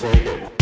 Table.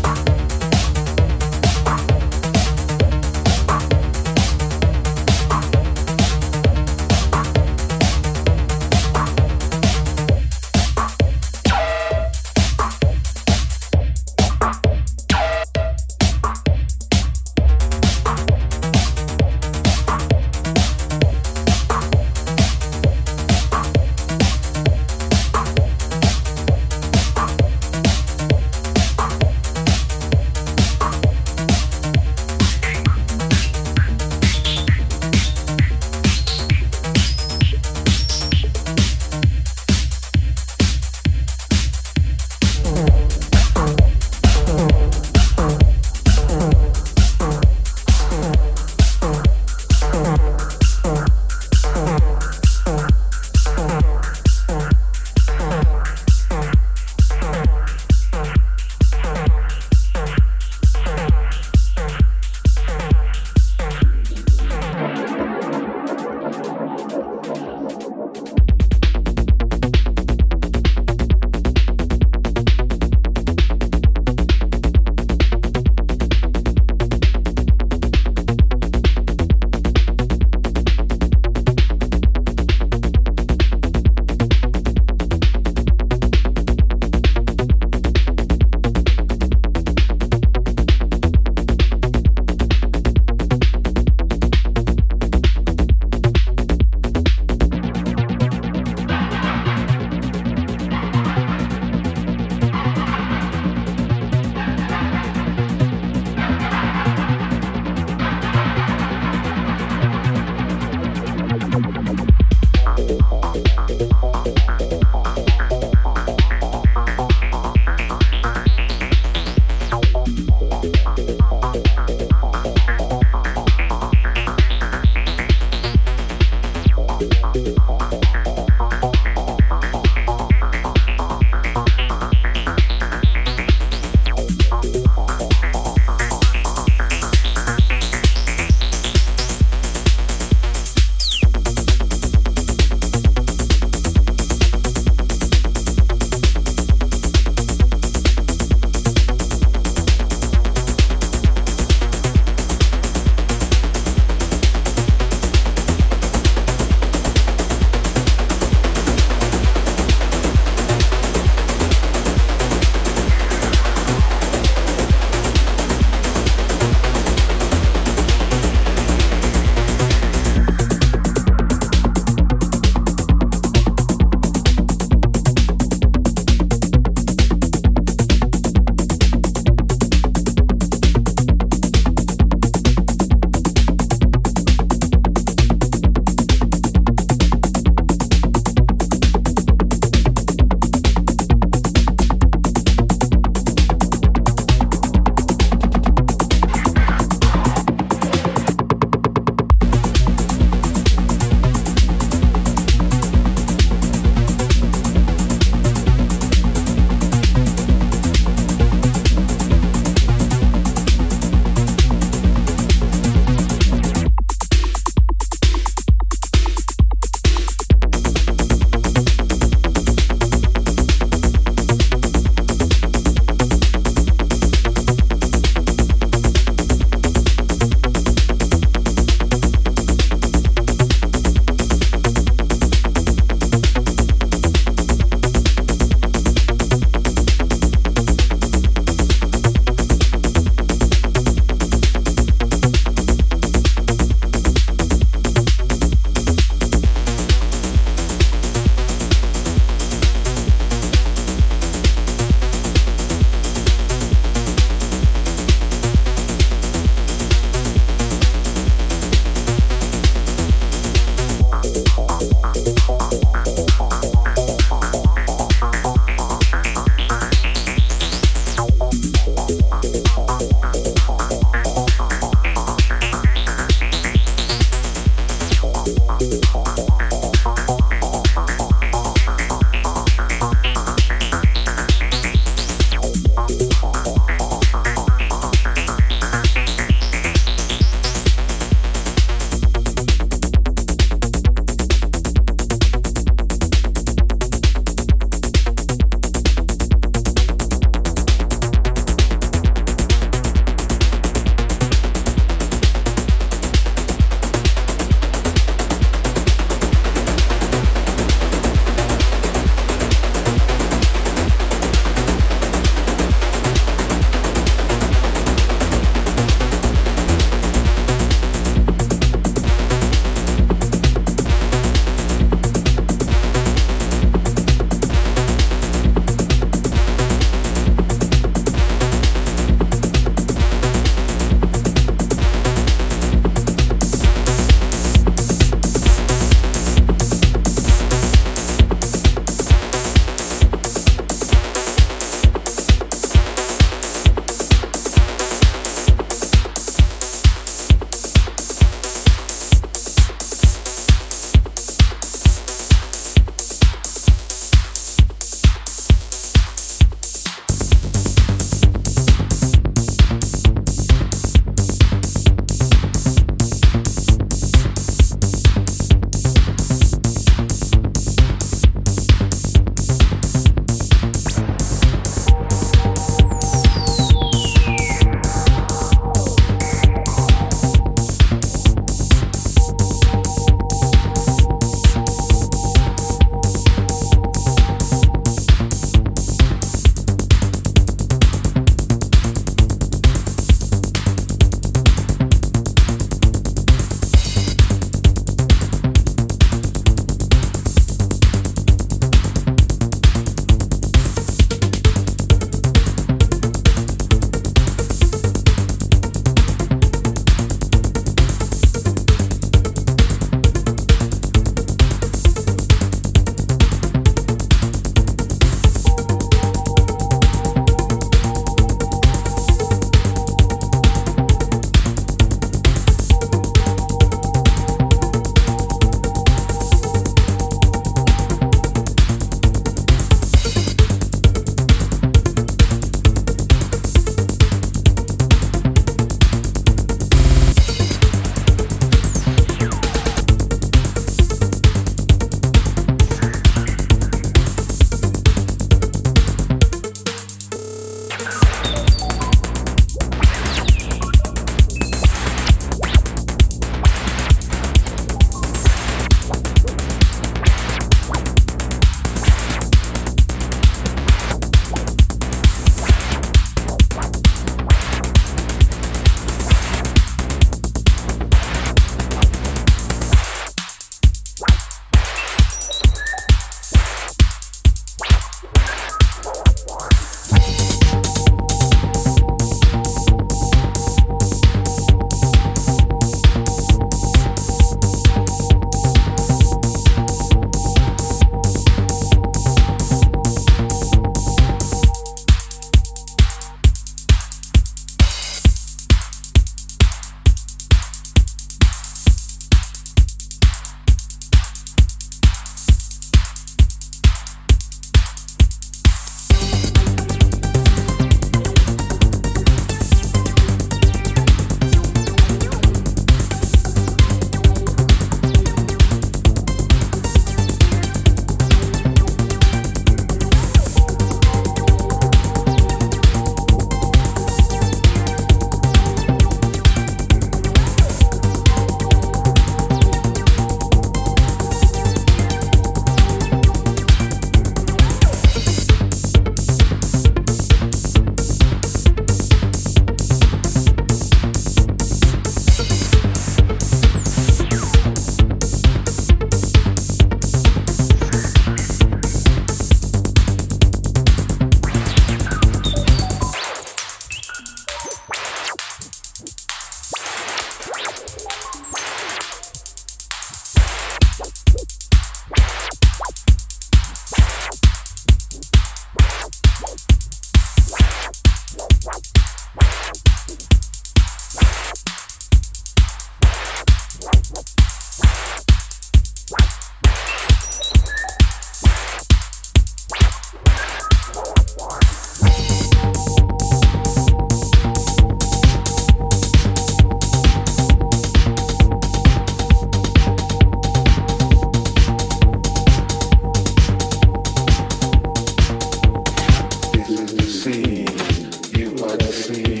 Let's see.